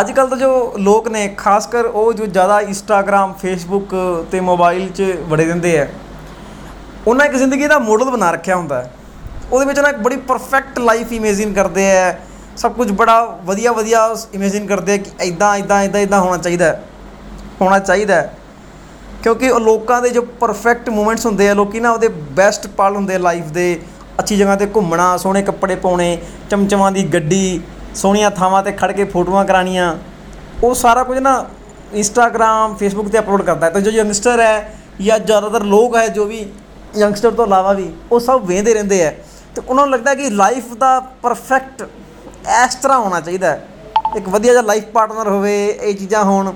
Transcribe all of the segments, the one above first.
ਅੱਜ ਕੱਲ ਤਾਂ ਜੋ ਲੋਕ ਨੇ ਖਾਸ ਕਰ ਉਹ ਜੋ ਜ਼ਿਆਦਾ ਇੰਸਟਾਗ੍ਰam ਫੇਸਬੁੱਕ ਤੇ ਮੋਬਾਈਲ 'ਚ ਵੜੇ ਰਹਿੰਦੇ ਆ, ਉਹਨਾਂ ਇੱਕ ਜ਼ਿੰਦਗੀ ਦਾ ਮਾਡਲ ਬਣਾ ਰੱਖਿਆ ਹੁੰਦਾ ਹੈ। ਉਹਦੇ ਵਿੱਚ ਉਹਨਾਂ ਇੱਕ ਬੜੀ ਪਰਫੈਕਟ ਲਾਈਫ ਇਮੇਜਿਨ ਕਰਦੇ ਆ, ਸਭ ਕੁਝ ਬੜਾ ਵਧੀਆ ਵਧੀਆ ਇਮੇਜਿਨ ਕਰਦੇ ਆ ਕਿ ਇਦਾਂ ਇਦਾਂ ਇਦਾਂ ਇਦਾਂ ਹੋਣਾ ਚਾਹੀਦਾ ਹੈ, ਹੋਣਾ ਚਾਹੀਦਾ ਹੈ। ਕਿਉਂਕਿ ਉਹ ਲੋਕਾਂ ਦੇ ਜੋ ਪਰਫੈਕਟ ਮੂਮੈਂਟਸ ਹੁੰਦੇ ਆ, ਲੋਕੀ ਨਾ ਉਹਦੇ ਬੈਸਟ ਪਲ ਹੁੰਦੇ ਲਾਈਫ ਦੇ, ਅੱਛੀ ਜਗ੍ਹਾ ਤੇ ਘੁੰਮਣਾ, ਸੋਹਣੇ ਕੱਪੜੇ ਪਾਉਣੇ, ਚਮਚਮਾਂ ਦੀ ਗੱਡੀ ਸੋਹਣੀਆਂ ਥਾਵਾਂ ਤੇ ਖੜ ਕੇ ਫੋਟੋਆਂ ਕਰਾਣੀਆਂ ਉਹ ਸਾਰਾ ਕੁਝ ਨਾ ਇੰਸਟਾਗ੍ਰam ਫੇਸਬੁੱਕ ਤੇ ਅਪਲੋਡ ਕਰਦਾ ਹੈ। ਤਾਂ ਜੋ ਯੰਗਸਟਰ ਹੈ ਜਾਂ ਜ਼ਿਆਦਾਤਰ ਲੋਕ ਹੈ ਜੋ ਵੀ ਯੰਗਸਟਰ ਤੋਂ ਇਲਾਵਾ ਵੀ, ਉਹ ਸਭ ਵੇਖਦੇ ਰਹਿੰਦੇ ਆ ਤੇ ਉਹਨਾਂ ਨੂੰ ਲੱਗਦਾ ਕਿ ਲਾਈਫ ਦਾ ਪਰਫੈਕਟ ਇਸ ਤਰ੍ਹਾਂ ਹੋਣਾ ਚਾਹੀਦਾ ਹੈ। ਇੱਕ ਵਧੀਆ ਜਿਹਾ ਲਾਈਫ ਪਾਰਟਨਰ ਹੋਵੇ, ਇਹ ਚੀਜ਼ਾਂ ਹੋਣ।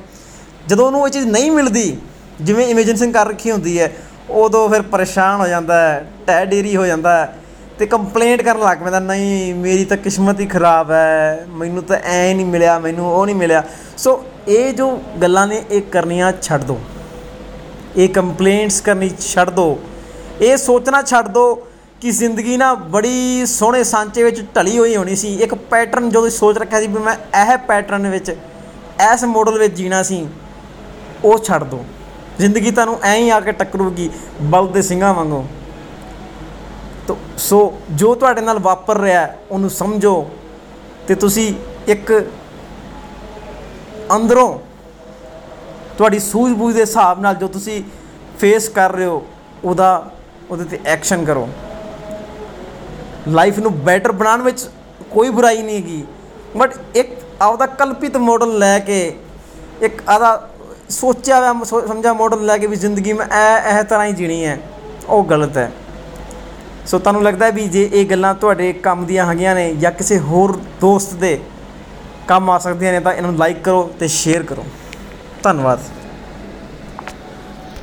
ਜਦੋਂ ਉਹਨੂੰ ਇਹ ਚੀਜ਼ ਨਹੀਂ ਮਿਲਦੀ, ਜਿਵੇਂ ਇਮੇਜਿਨੇਸ਼ਨ ਕਰ ਰੱਖੀ ਹੁੰਦੀ ਹੈ, ਉਦੋਂ ਫਿਰ ਪਰੇਸ਼ਾਨ ਹੋ ਜਾਂਦਾ ਹੈ ਟੈ ਡੇਰੀ ਹੋ ਜਾਂਦਾ ਹੈ। ਤੇ ਕੰਪਲੇਂਟ ਕਰਨ ਲੱਗ ਪੈਂਦਾ, ਨਹੀਂ, ਮੇਰੀ ਤਾਂ ਕਿਸਮਤ ਹੀ ਖਰਾਬ ਹੈ, ਮੈਨੂੰ ਤਾਂ ਐ ਨਹੀਂ ਮਿਲਿਆ, ਮੈਨੂੰ ਉਹ ਨਹੀਂ ਮਿਲਿਆ। ਸੋ ਇਹ ਜੋ ਗੱਲਾਂ ਨੇ, ਇਹ ਕਰਨੀਆਂ ਛੱਡ ਦਿਓ ਇਹ ਕੰਪਲੇਂਟਸ ਕਰਨੀ ਛੱਡ ਦਿਓ ਇਹ ਸੋਚਣਾ ਛੱਡ ਦਿਓ ਕਿ ਜ਼ਿੰਦਗੀ ਨਾ ਬੜੀ ਸੋਹਣੇ ਸਾਂਚੇ ਵਿੱਚ ਢਲੀ ਹੋਈ ਹੋਣੀ ਸੀ। ਇੱਕ ਪੈਟਰਨ ਜੋ ਤੁਸੀਂ ਸੋਚ ਰੱਖਿਆ ਸੀ ਵੀ ਮੈਂ ਇਹ ਪੈਟਰਨ ਵਿੱਚ, ਇਸ ਮਾਡਲ ਵਿੱਚ ਜੀਣਾ ਸੀ, ਉਹ ਛੱਡ ਦਿਓ ਜ਼ਿੰਦਗੀ ਤੁਹਾਨੂੰ ਐਂ ਹੀ ਆ ਕੇ ਟੱਕਰੂਗੀ ਬਲ ਦੇ ਸਿੰਘਾਂ ਵਾਂਗੂ। ਤੋ ਸੋ ਜੋ ਤੁਹਾਡੇ ਨਾਲ ਵਾਪਰ ਰਿਹਾ ਹੈ, ਉਹਨੂੰ ਸਮਝੋ ਤੇ ਤੁਸੀਂ ਇੱਕ ਅੰਦਰੋਂ ਤੁਹਾਡੀ ਸੂਝ-ਬੂਝ ਦੇ ਹਿਸਾਬ ਨਾਲ ਜੋ ਤੁਸੀਂ ਫੇਸ ਕਰ ਰਹੇ ਹੋ ਉਹਦਾ ਉਹਦੇ ਤੇ ਐਕਸ਼ਨ ਕਰੋ। ਲਾਈਫ ਨੂੰ ਬੈਟਰ ਬਣਾਉਣ ਵਿੱਚ ਕੋਈ ਬੁਰਾਈ ਨਹੀਂ ਹੈਗੀ। ਬਟ ਇੱਕ ਆਪਦਾ ਕਲਪਿਤ ਮਾਡਲ ਲੈ ਕੇ ਇੱਕ ਆਦਾ ਸੋਚਿਆ ਹੋਇਆ ਸੋ- ਸਮਝਿਆ ਮਾਡਲ ਲੈ ਕੇ ਵੀ ਜ਼ਿੰਦਗੀ ਮੈਂ ਇਹ ਇਹ ਤਰ੍ਹਾਂ ਹੀ ਜੀਣੀ ਹੈ ਉਹ ਗਲਤ ਹੈ। ਸੋ ਤੁਹਾਨੂੰ ਲੱਗਦਾ ਹੈ ਵੀ ਜੇ ਇਹ ਗੱਲਾਂ ਤੁਹਾਡੇ ਕੰਮ ਦੀਆਂ ਹੈਗੀਆਂ ਨੇ ਜਾਂ ਕਿਸੇ ਹੋਰ ਦੋਸਤ ਦੇ ਕੰਮ ਆ ਸਕਦੀਆਂ ਨੇ ਤਾਂ ਇਹਨਾਂ ਨੂੰ ਲਾਈਕ ਕਰੋ ਤੇ ਸ਼ੇਅਰ ਕਰੋ। ਧੰਨਵਾਦ।